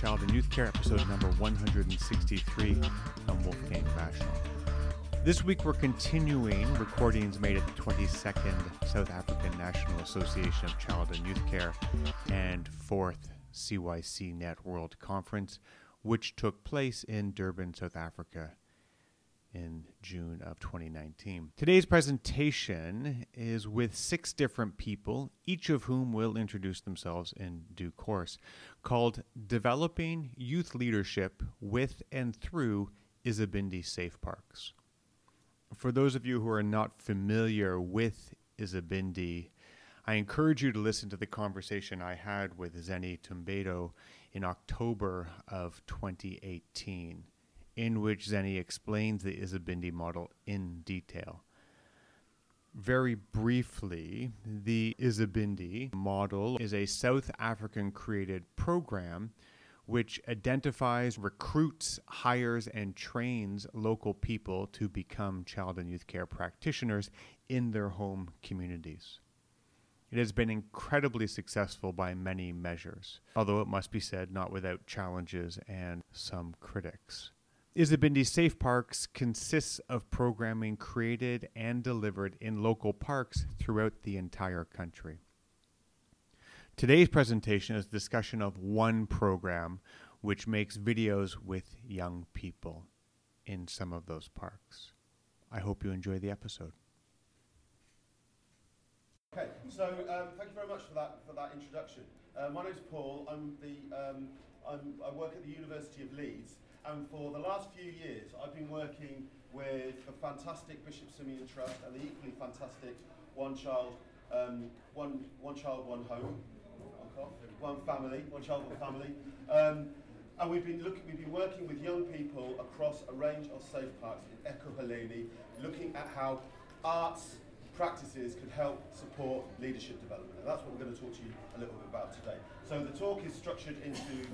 Child and Youth Care, episode number 163. I'm Wolfgang Vachon. This week we're continuing recordings made at the 22nd South African National Association of Child and Youth Care and 4th CYC Net World Conference, which took place in Durban, South Africa in June of 2019. Today's presentation is with six different people, each of whom will introduce themselves in due course, called Developing Youth Leadership with and Through Isibindi Safe Parks. For those of you who are not familiar with Isibindi, I encourage you to listen to the conversation I had with Zeni Thumbadoo in October of 2018 in which Zeni explains the Isibindi model in detail. Very briefly, the Isibindi model is a South African created program which identifies, recruits, hires, and trains local people to become child and youth care practitioners in their home communities. It has been incredibly successful by many measures, although it must be said, not without challenges and some critics. Isibindi Safe Parks consists of programming created and delivered in local parks throughout the entire country. Today's presentation is a discussion of one program which makes videos with young people in some of those parks. I hope you enjoy the episode. Okay, so um, thank you very much for that for that introduction. Uh, my name is Paul. I'm the um, I'm, I work at the University of Leeds, and for the last few years, I've been working with the fantastic Bishop Simeon Trust and the equally fantastic One Child, um, One One Child, One Home, One Family, One Child, One Family. Um, and we've been looking, we've been working with young people across a range of safe parks in Ekurhuleni, looking at how arts practices could help support leadership development. And that's what we're going to talk to you a little bit about today. So the talk is structured into,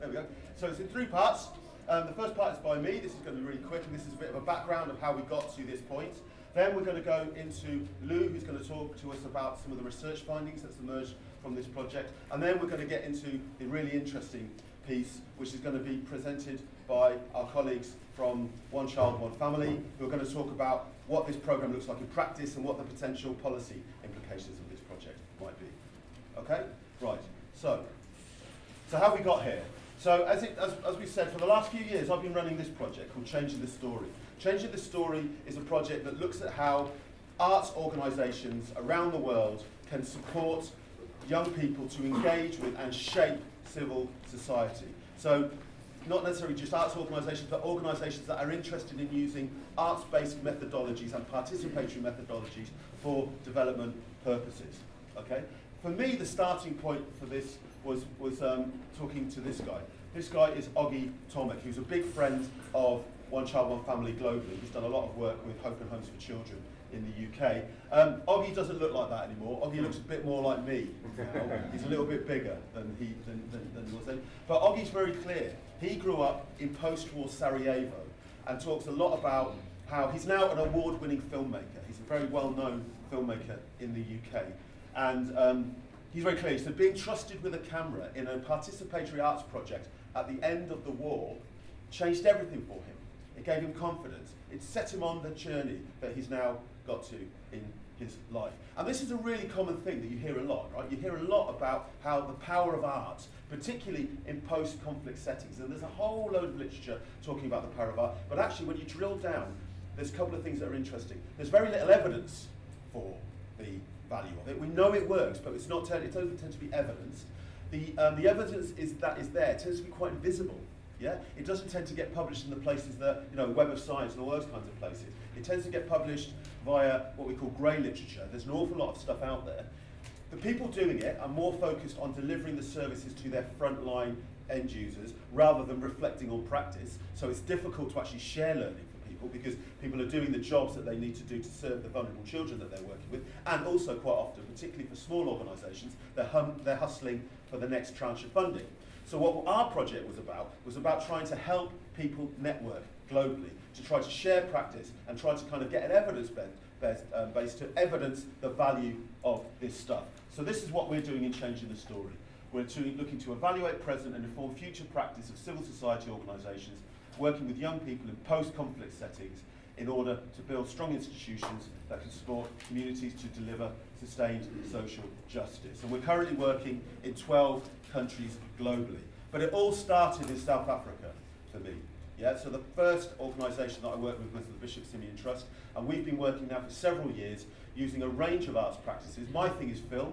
there we go. So it's in three parts. Um, the first part is by me. This is going to be really quick, and this is a bit of a background of how we got to this point. Then we're going to go into Lou, who's going to talk to us about some of the research findings that's emerged from this project. And then we're going to get into the really interesting piece, which is going to be presented by our colleagues from One Child, One Family, who are going to talk about what this program looks like in practice and what the potential policy implications of this project might be. Okay? Right. So, so how we got here? So as, it, as, as we said, for the last few years, I've been running this project called Changing the Story. Changing the Story is a project that looks at how arts organisations around the world can support young people to engage with and shape civil society. So not necessarily just arts organisations, but organisations that are interested in using arts-based methodologies and participatory methodologies for development purposes. Okay? For me, the starting point for this was, was um, talking to this guy. This guy is Oggy Tomek, who's a big friend of One Child, One Family globally. He's done a lot of work with Hope and Homes for Children in the UK. Um, Oggy doesn't look like that anymore. Oggy looks a bit more like me. He's a little bit bigger than he than, than, than was then. But Oggy's very clear. He grew up in post-war Sarajevo and talks a lot about how he's now an award-winning filmmaker. He's a very well-known filmmaker in the UK. And um, he's very clear. So being trusted with a camera in a participatory arts project at the end of the war changed everything for him. It gave him confidence. It set him on the journey that he's now got to in his life. And this is a really common thing that you hear a lot, right? You hear a lot about how the power of art, particularly in post conflict settings, and there's a whole load of literature talking about the power of art, but actually, when you drill down, there's a couple of things that are interesting. There's very little evidence for the value of it. We know it works, but it's not, it doesn't tend to be evidence. The, um, the evidence is that is there It tends to be quite invisible. Yeah? It doesn't tend to get published in the places that, you know, Web of Science and all those kinds of places. It tends to get published via what we call grey literature. There's an awful lot of stuff out there. The people doing it are more focused on delivering the services to their frontline end users rather than reflecting on practice. So it's difficult to actually share learning people because people are doing the jobs that they need to do to serve the vulnerable children that they're working with. And also, quite often, particularly for small organisations, they're, hum- they're hustling for the next tranche of funding. So what our project was about was about trying to help people network globally to try to share practice and try to kind of get an evidence based, um, to evidence the value of this stuff. So this is what we're doing in Changing the Story. We're to, looking to evaluate present and inform future practice of civil society organisations working with young people in post-conflict settings in order to build strong institutions that can support communities to deliver sustained social justice. And we're currently working in 12 countries globally. But it all started in South Africa for me. Yeah, so the first organisation that I worked with was the Bishop Simeon Trust, and we've been working now for several years using a range of arts practices. My thing is film,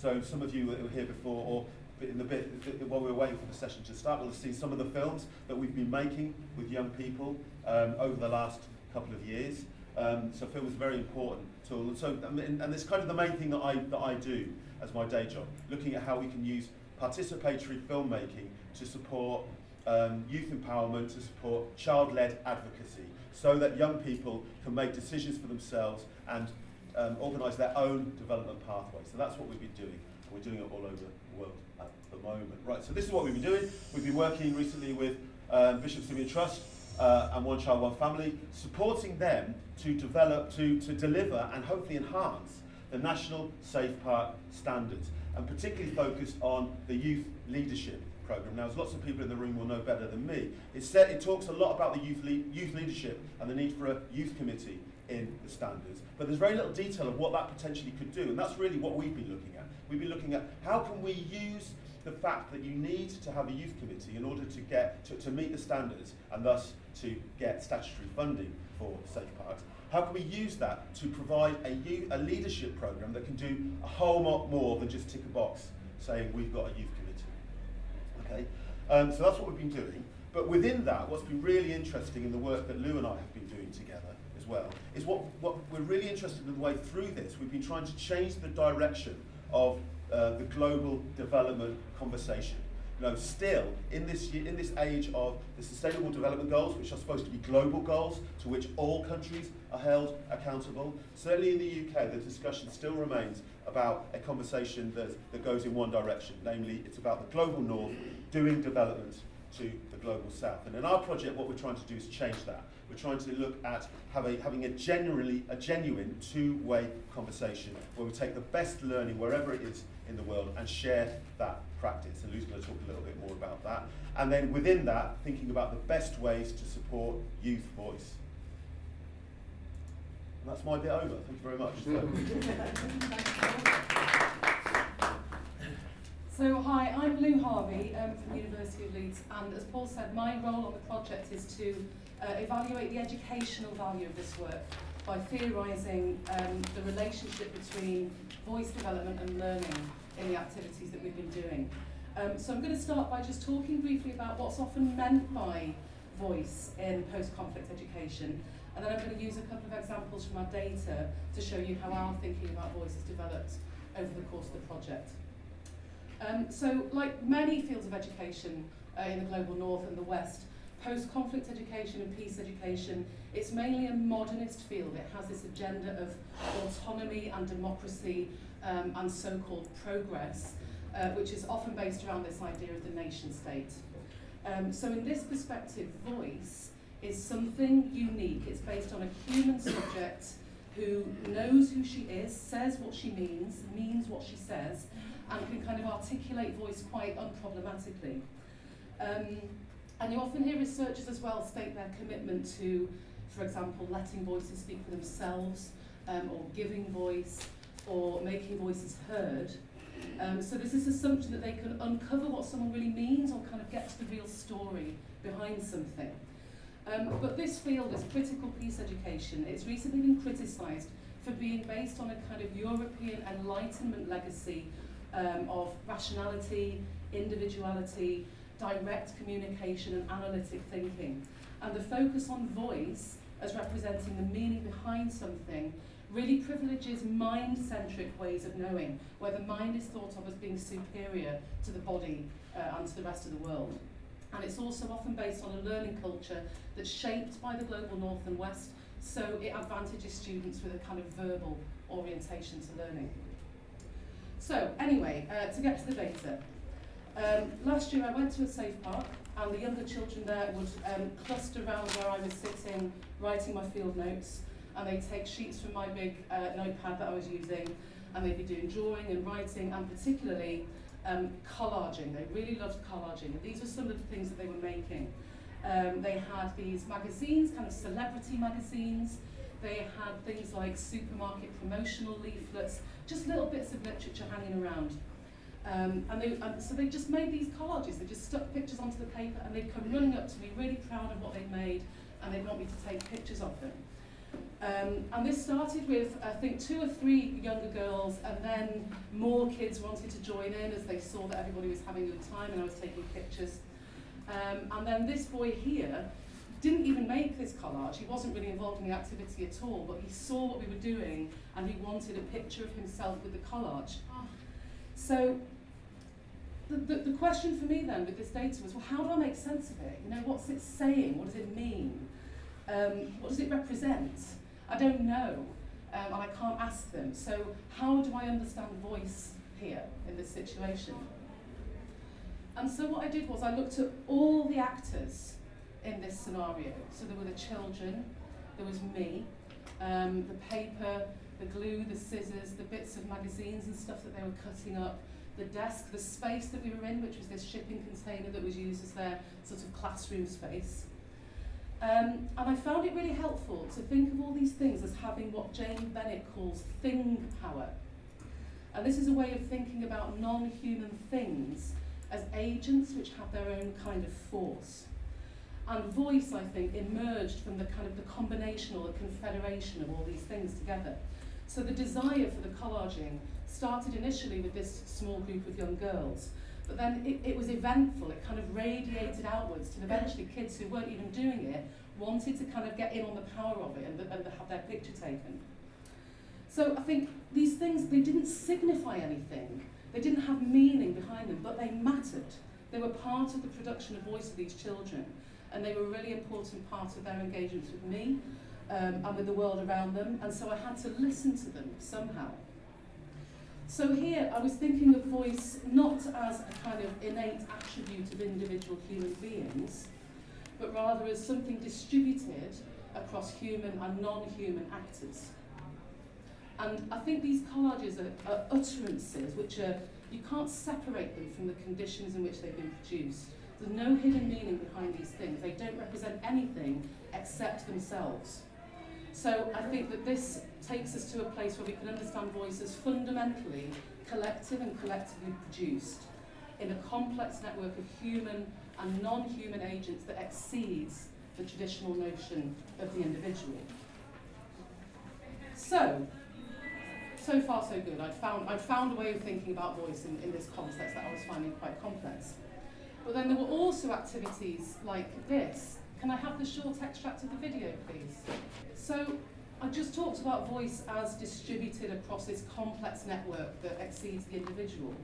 so some of you were here before, or in the bit while we were waiting for the session to start, we'll seen some of the films that we've been making with young people um, over the last couple of years. Um, so film is very important. And so, and, it's kind of the main thing that I, that I do as my day job, looking at how we can use participatory filmmaking to support um, youth empowerment, to support child-led advocacy, so that young people can make decisions for themselves and um, organise their own development pathway. So that's what we've been doing. We're doing it all over world at the moment. Right, so this is what we've been doing. We've been working recently with um, Bishop Simeon Trust uh, and One Child, One Family, supporting them to develop, to, to deliver and hopefully enhance the National Safe Park Standards, and particularly focused on the youth leadership program. Now, as lots of people in the room will know better than me, it, said, it talks a lot about the youth, le- youth leadership and the need for a youth committee in the standards, but there's very little detail of what that potentially could do, and that's really what we've been looking at. We've been looking at how can we use the fact that you need to have a youth committee in order to get to, to meet the standards and thus to get statutory funding for safe parks. How can we use that to provide a, youth, a leadership program that can do a whole lot more than just tick a box saying we've got a youth committee? Okay, um, so that's what we've been doing. But within that, what's been really interesting in the work that Lou and I have been doing together as well is what, what we're really interested in the way through this. We've been trying to change the direction of uh, the global development conversation. You know, still in this in this age of the Sustainable Development Goals, which are supposed to be global goals to which all countries are held accountable. Certainly in the UK, the discussion still remains about a conversation that, that goes in one direction, namely it's about the global north doing development to the global south. And in our project, what we're trying to do is change that. We're trying to look at having, a genuinely a genuine two-way conversation where we take the best learning wherever it is in the world and share that practice. And Lou's going to talk a little bit more about that. And then within that, thinking about the best ways to support youth voice. And that's my bit over. Thank you very much. So, hi, I'm Lou Harvey um, from the University of Leeds, and as Paul said, my role on the project is to uh, evaluate the educational value of this work by theorising um, the relationship between voice development and learning in the activities that we've been doing. Um, so I'm going to start by just talking briefly about what's often meant by voice in post-conflict education, and then I'm going to use a couple of examples from our data to show you how our thinking about voice has developed over the course of the project. Um, so, like many fields of education uh, in the global north and the west, post-conflict education and peace education, it's mainly a modernist field. It has this agenda of autonomy and democracy um, and so-called progress, uh, which is often based around this idea of the nation state. Um, so in this perspective, voice is something unique. It's based on a human subject who knows who she is, says what she means, means what she says, and can kind of articulate voice quite unproblematically. Um, and you often hear researchers as well state their commitment to, for example, letting voices speak for themselves, um, or giving voice, or making voices heard. Um, so there's this assumption that they can uncover what someone really means or kind of get to the real story behind something. Um, but this field is critical peace education. It's recently been criticised for being based on a kind of European Enlightenment legacy um, of rationality, individuality, direct communication and analytic thinking. And the focus on voice as representing the meaning behind something really privileges mind-centric ways of knowing, where the mind is thought of as being superior to the body uh, and to the rest of the world. And it's also often based on a learning culture that's shaped by the global north and west, so it advantages students with a kind of verbal orientation to learning. So anyway, uh, to get to the data. Um, last year I went to a safe park and the younger children there would um, cluster around where I was sitting writing my field notes and they'd take sheets from my big uh, notepad that I was using and they'd be doing drawing and writing and particularly um, collaging. They really loved collaging and these were some of the things that they were making. Um, they had these magazines, kind of celebrity magazines. They had things like supermarket promotional leaflets, just little bits of literature hanging around. Um, and, they, so they just made these collages. They just stuck pictures onto the paper and they'd come running up to me, really proud of what they'd made, and they'd want me to take pictures of them. Um, and this started with, I think, two or three younger girls, and then more kids wanted to join in as they saw that everybody was having a good time and I was taking pictures. Um, and then this boy here didn't even make this collage. He wasn't really involved in the activity at all, but he saw what we were doing and he wanted a picture of himself with the collage. So the, the, the question for me then with this data was, well, how do I make sense of it? You know, what's it saying? What does it mean? Um, what does it represent? I don't know, um, and I can't ask them. So how do I understand voice here in this situation? And so what I did was I looked at all the actors in this scenario. So there were the children, there was me, um, the paper, the glue, the scissors, the bits of magazines and stuff that they were cutting up, the desk, the space that we were in, which was this shipping container that was used as their sort of classroom space. Um, and I found it really helpful to think of all these things as having what Jane Bennett calls thing power. And this is a way of thinking about non-human things as agents which have their own kind of force. And voice, I think, emerged from the kind of the combination or the confederation of all these things together. So the desire for the collaging started initially with this small group of young girls, but then it, it was eventful, it kind of radiated outwards to eventually kids who weren't even doing it wanted to kind of get in on the power of it and, and have their picture taken. So I think these things, they didn't signify anything. They didn't have meaning behind them, but they mattered. They were part of the production of voice of these children, and they were a really important part of their engagements with me um, and with the world around them, and so I had to listen to them somehow. So here I was thinking of voice not as a kind of innate attribute of individual human beings, but rather as something distributed across human and non-human actors. And I think these collages are, are utterances which are, you can't separate them from the conditions in which they've been produced. There's no hidden meaning behind these things. They don't represent anything except themselves. So I think that this takes us to a place where we can understand voice as fundamentally collective and collectively produced in a complex network of human and non-human agents that exceeds the traditional notion of the individual. So, so far so good. I'd found, I'd found a way of thinking about voice in, in this context that I was finding quite complex. But then there were also activities like this. Can I have the short extract of the video, please? So I just talked about voice as distributed across this complex network that exceeds the individual.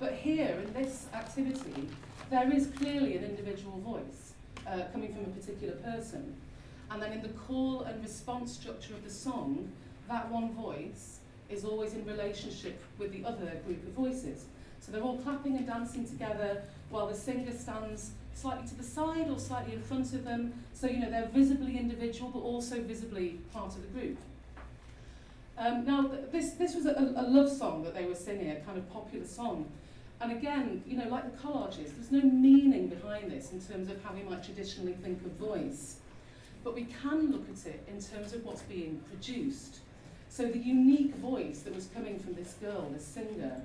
But here, in this activity, there is clearly an individual voice uh, coming from a particular person. And then in the call and response structure of the song, that one voice is always in relationship with the other group of voices. So they're all clapping and dancing together while the singer stands slightly to the side or slightly in front of them. So, you know, they're visibly individual but also visibly part of the group. Um, now, th this, this was a, a love song that they were singing, a kind of popular song. And again, you know, like the collages, there's no meaning behind this in terms of how we might traditionally think of voice. But we can look at it in terms of what's being produced. So the unique voice that was coming from this girl, this singer,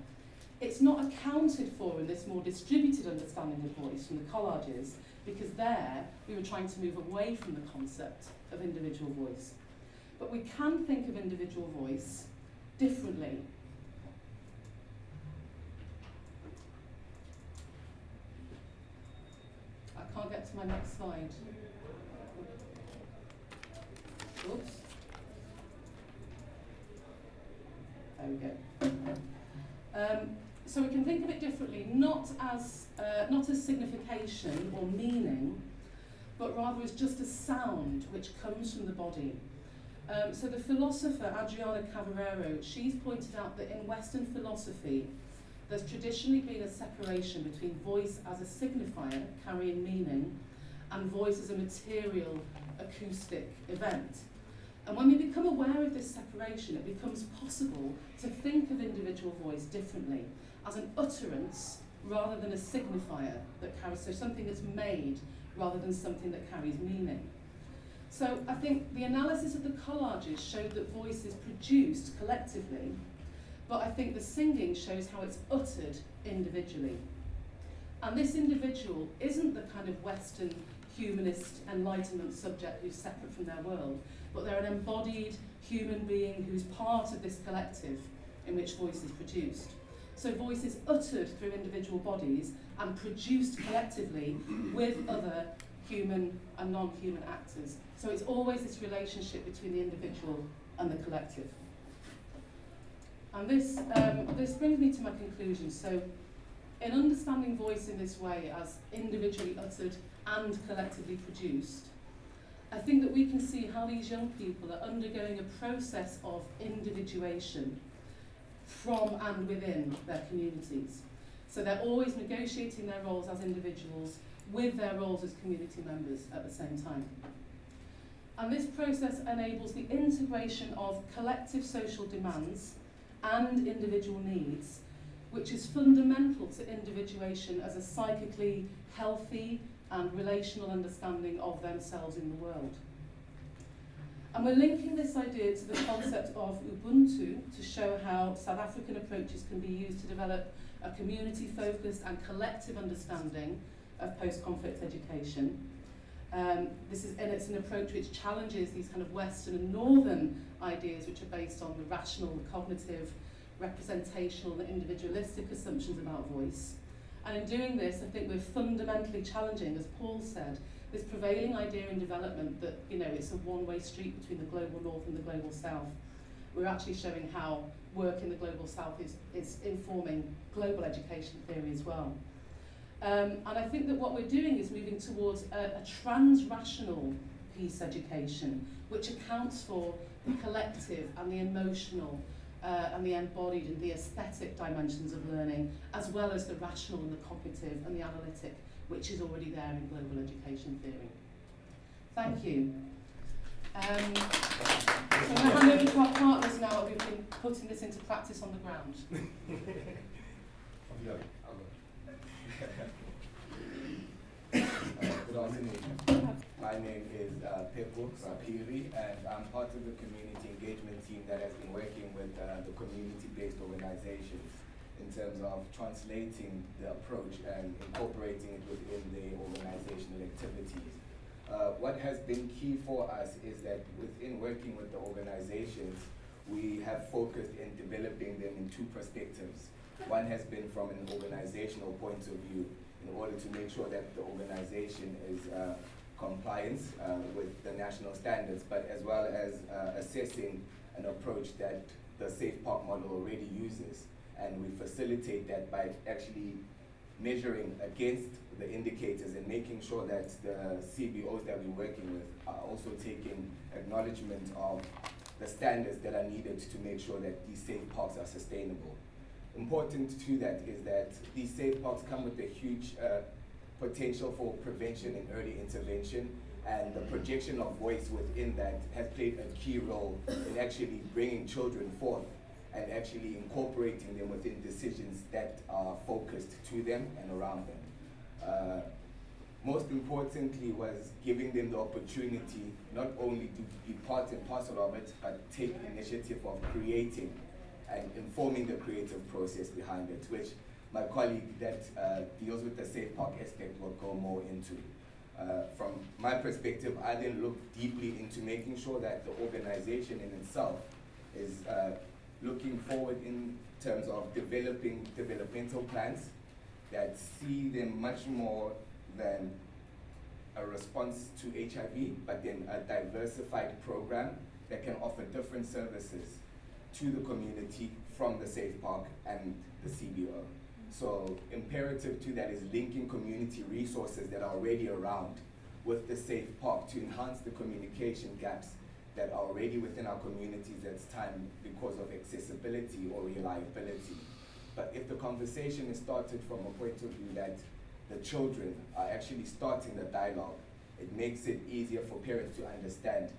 it's not accounted for in this more distributed understanding of voice from the collages, because there we were trying to move away from the concept of individual voice. But we can think of individual voice differently I can't get to my next slide. Oops. There we go. Um, so we can think of it differently, not as, uh, not as signification or meaning, but rather as just a sound which comes from the body. Um, so the philosopher Adriana Cavarero, she's pointed out that in Western philosophy, there's traditionally been a separation between voice as a signifier, carrying meaning, and voice as a material, acoustic event. And when we become aware of this separation, it becomes possible to think of individual voice differently as an utterance rather than a signifier that carries, so something that's made rather than something that carries meaning. So I think the analysis of the collages showed that voice is produced collectively, but I think the singing shows how it's uttered individually. And this individual isn't the kind of Western humanist enlightenment subject who's separate from their world, but they're an embodied human being who's part of this collective in which voice is produced. So voice is uttered through individual bodies and produced collectively with other human and non-human actors. So it's always this relationship between the individual and the collective. And this, um, this brings me to my conclusion. So in understanding voice in this way as individually uttered and collectively produced, I think that we can see how these young people are undergoing a process of individuation from and within their communities. So they're always negotiating their roles as individuals with their roles as community members at the same time. And this process enables the integration of collective social demands and individual needs, which is fundamental to individuation as a psychically healthy and relational understanding of themselves in the world. And we're linking this idea to the concept of Ubuntu to show how South African approaches can be used to develop a community-focused and collective understanding of post-conflict education. Um, this is, and it's an approach which challenges these kind of Western and Northern ideas which are based on the rational, cognitive, representational and individualistic assumptions about voice. And in doing this, I think we're fundamentally challenging, as Paul said, this prevailing idea in development that you know it's a one-way street between the global north and the global south. We're actually showing how work in the global south is, is informing global education theory as well. Um, and I think that what we're doing is moving towards a, a trans-rational peace education, which accounts for the collective and the emotional uh, and the embodied and the aesthetic dimensions of learning, as well as the rational and the cognitive and the analytic which is already there in global education theory. Thank you. Um, so I'm going to hand over to our partners now who've been putting this into practice on the ground. My name is uh, Pepo Sapiri, and I'm part of the community engagement team that has been working with uh, the community-based organizations in terms of translating the approach and incorporating it within the organizational activities. Uh, what has been key for us is that within working with the organizations, we have focused in developing them in two perspectives. One has been from an organizational point of view, in order to make sure that the organization is uh, uh, with the national standards, but as well as uh, assessing an approach that the Safe Park model already uses. And we facilitate that by actually measuring against the indicators and making sure that the CBOs that we're working with are also taking acknowledgement of the standards that are needed to make sure that these safe parks are sustainable. Important to that is that these safe parks come with a huge uh, potential for prevention and early intervention, and the projection of voice within that has played a key role in actually bringing children forth and actually incorporating them within decisions that are focused to them and around them. Uh, most importantly was giving them the opportunity not only to be part and parcel of it, but take initiative of creating and informing the creative process behind it, which my colleague that uh, deals with the safe park aspect will go more into. Uh, from my perspective, I then look deeply into making sure that the organization in itself is uh, looking forward in terms of developing developmental plans that see them much more than a response to HIV, but then a diversified program that can offer different services to the community from the Safe Park and the CBO. So imperative to that is linking community resources that are already around with the Safe Park to enhance the communication gaps that are already within our communities at time because of accessibility or reliability. But if the conversation is started from a point of view that the children are actually starting the dialogue, it makes it easier for parents to understand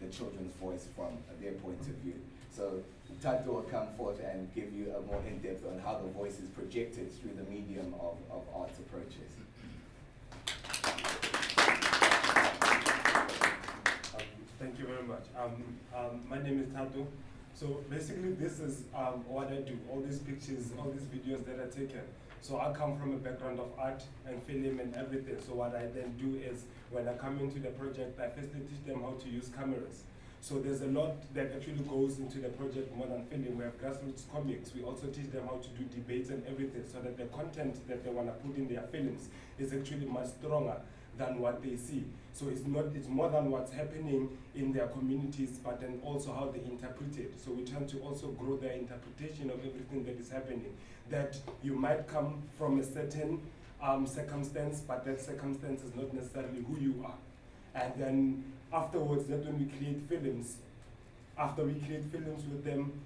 the children's voice from their point of view. So Tato will come forth and give you a more in-depth on how the voice is projected through the medium of, of arts approaches. Um, thank you very much. Um, um, my name is Tato. So basically this is um, what I do, all these pictures, all these videos that are taken. So I come from a background of art and film and everything. So what I then do is when I come into the project, I firstly teach them how to use cameras. So there's a lot that actually goes into the project more than film. We have grassroots comics. We also teach them how to do debates and everything so that the content that they want to put in their films is actually much stronger than what they see. So it's not it's more than what's happening in their communities, but then also how they interpret it. So we tend to also grow their interpretation of everything that is happening. That you might come from a certain um, circumstance, but that circumstance is not necessarily who you are. And then afterwards, that when we create films, after we create films with them,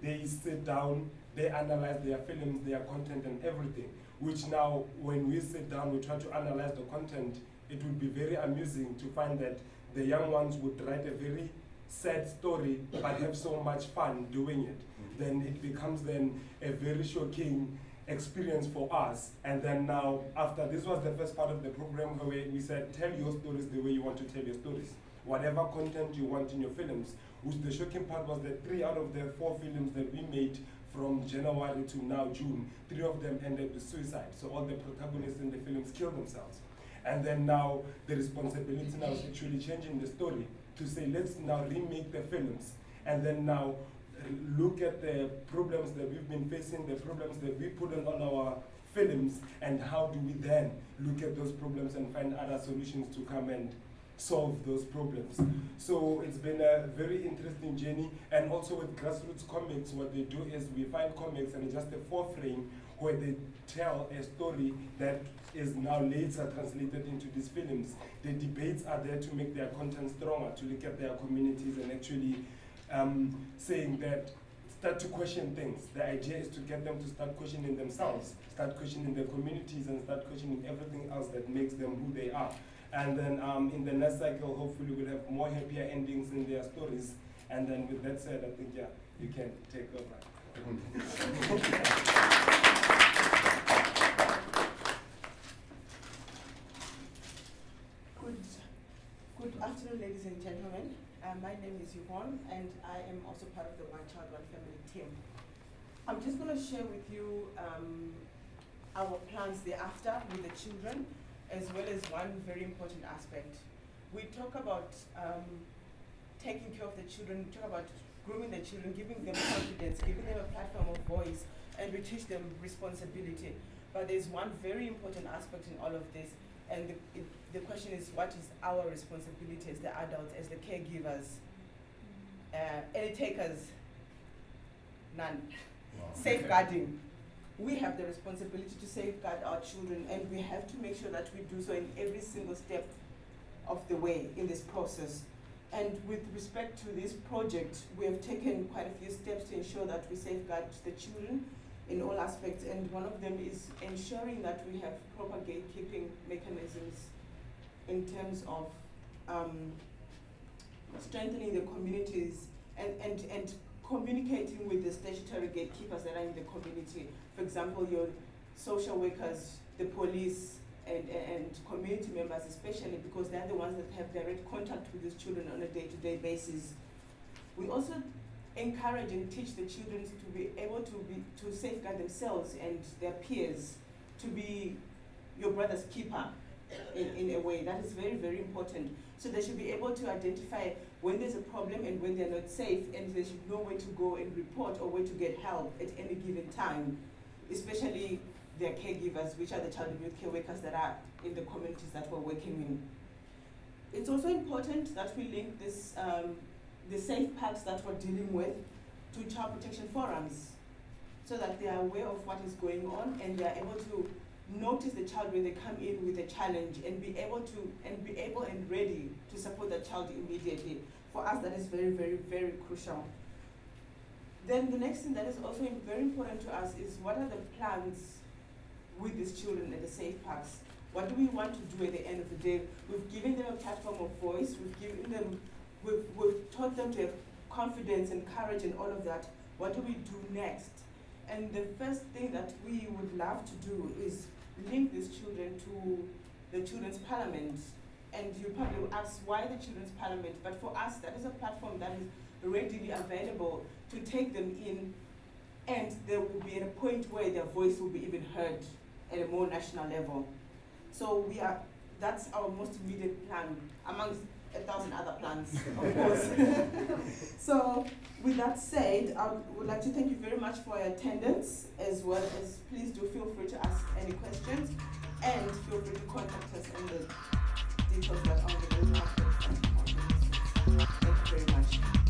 they sit down, they analyze their films, their content, and everything. Which now, when we sit down, we try to analyze the content. It would be very amusing to find that the young ones would write a very sad story, but have so much fun doing it. Mm-hmm. Then it becomes then a very shocking experience for us. And then now, after this was the first part of the program where we said, tell your stories the way you want to tell your stories. Whatever content you want in your films. Which the shocking part was that three out of the four films that we made from January to now June, three of them ended with suicide. So all the protagonists in the films killed themselves. And then now the responsibility now is actually changing the story to say let's now remake the films. And then now look at the problems that we've been facing, the problems that we put on our films, and how do we then look at those problems and find other solutions to come and solve those problems. So it's been a very interesting journey. And also with grassroots comics, what they do is we find comics and it's just a four frame where they tell a story that is now later translated into these films. The debates are there to make their content stronger, to look at their communities and actually um, saying that start to question things. The idea is to get them to start questioning themselves, start questioning their communities, and start questioning everything else that makes them who they are. And then um, in the next cycle, hopefully, we'll have more happier endings in their stories. And then, with that said, I think, yeah, you can take over. Good, good afternoon, ladies and gentlemen. Uh, my name is Yvonne, and I am also part of the One Child, One Family team. I'm just going to share with you um, our plans thereafter with the children, as well as one very important aspect. We talk about um, taking care of the children, we talk about grooming the children, giving them confidence, giving them a platform of voice, and we teach them responsibility. But there's one very important aspect in all of this, and the, it, the question is what is our responsibility as the adults, as the caregivers? Uh, any takers? None. Safeguarding. We have the responsibility to safeguard our children, and we have to make sure that we do so in every single step of the way in this process. And with respect to this project, we have taken quite a few steps to ensure that we safeguard the children in all aspects, and one of them is ensuring that we have proper gatekeeping mechanisms in terms of um, strengthening the communities and, and, and communicating with the statutory gatekeepers that are in the community. For example, your social workers, the police, and, and community members especially because they're the ones that have direct contact with these children on a day-to-day basis. We also encourage and teach the children to be able to be to safeguard themselves and their peers, to be your brother's keeper in, in a way. That is very, very important. So they should be able to identify when there's a problem and when they're not safe, and they should know where to go and report or where to get help at any given time, especially their caregivers, which are the child and youth care workers that are in the communities that we're working in. It's also important that we link this, um, the safe parks that we're dealing with to child protection forums so that they are aware of what is going on and they are able to notice the child when they come in with a challenge and be able to and be able and ready to support the child immediately. For us, that is very, very, very crucial. Then the next thing that is also very important to us is what are the plans with these children at the safe parks? What do we want to do at the end of the day? We've given them a platform of voice. We've given them, we've, we've taught them to have confidence and courage and all of that, what do we do next? And the first thing that we would love to do is link these children to the Children's Parliament. And you probably will ask why the Children's Parliament, but for us, that is a platform that is readily available to take them in, and there will be at a point where their voice will be even heard at a more national level. So we are, that's our most immediate plan, amongst a thousand other plans, of course. so, with that said, I would like to thank you very much for your attendance, as well as please do feel free to ask any questions, and feel free to contact us on the details that are on the website. Thank you very much.